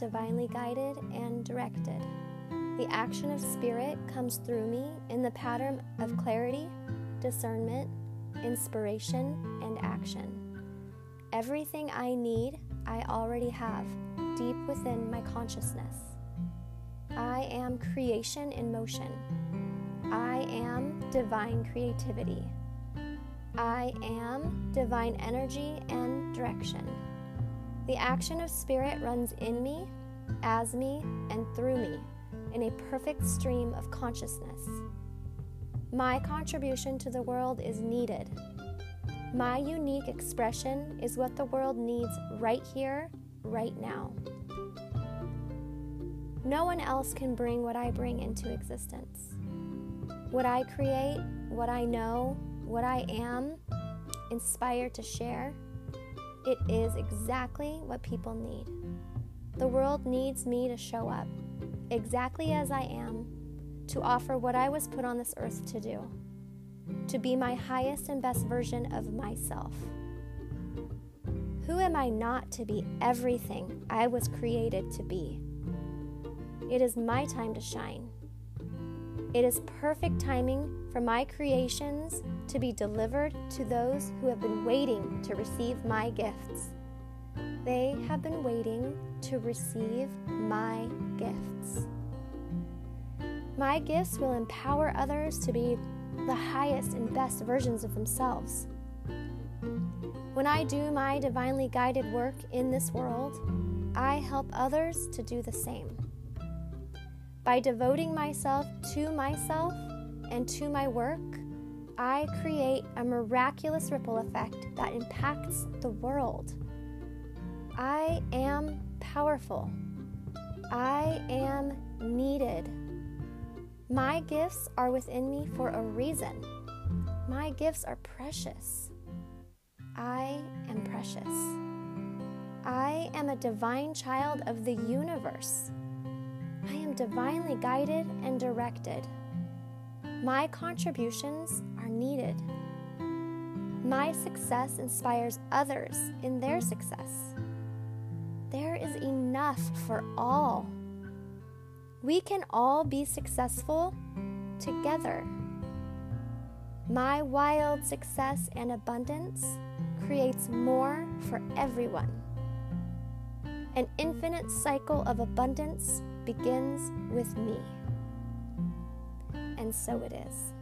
divinely guided and directed. The action of spirit comes through me in the pattern of clarity, discernment, inspiration, and action. Everything I need, I already have deep within my consciousness. I am creation in motion. I am divine creativity. I am divine energy and direction. The action of spirit runs in me, as me, and through me in a perfect stream of consciousness. My contribution to the world is needed. My unique expression is what the world needs right here, right now. No one else can bring what I bring into existence. What I create, what I know, what I am, inspired to share, it is exactly what people need. The world needs me to show up, exactly as I am, to offer what I was put on this earth to do, to be my highest and best version of myself. Who am I not to be everything I was created to be? It is my time to shine. It is perfect timing for my creations to be delivered to those who have been waiting to receive my gifts. They have been waiting to receive my gifts. My gifts will empower others to be the highest and best versions of themselves. When I do my divinely guided work in this world, I help others to do the same. By devoting myself to myself and to my work, I create a miraculous ripple effect that impacts the world. I am powerful. I am needed. My gifts are within me for a reason. My gifts are precious. I am precious. I am a divine child of the universe. I am divinely guided and directed. My contributions are needed. My success inspires others in their success. There is enough for all. We can all be successful together. My wild success and abundance creates more for everyone. An infinite cycle of abundance begins with me and so it is.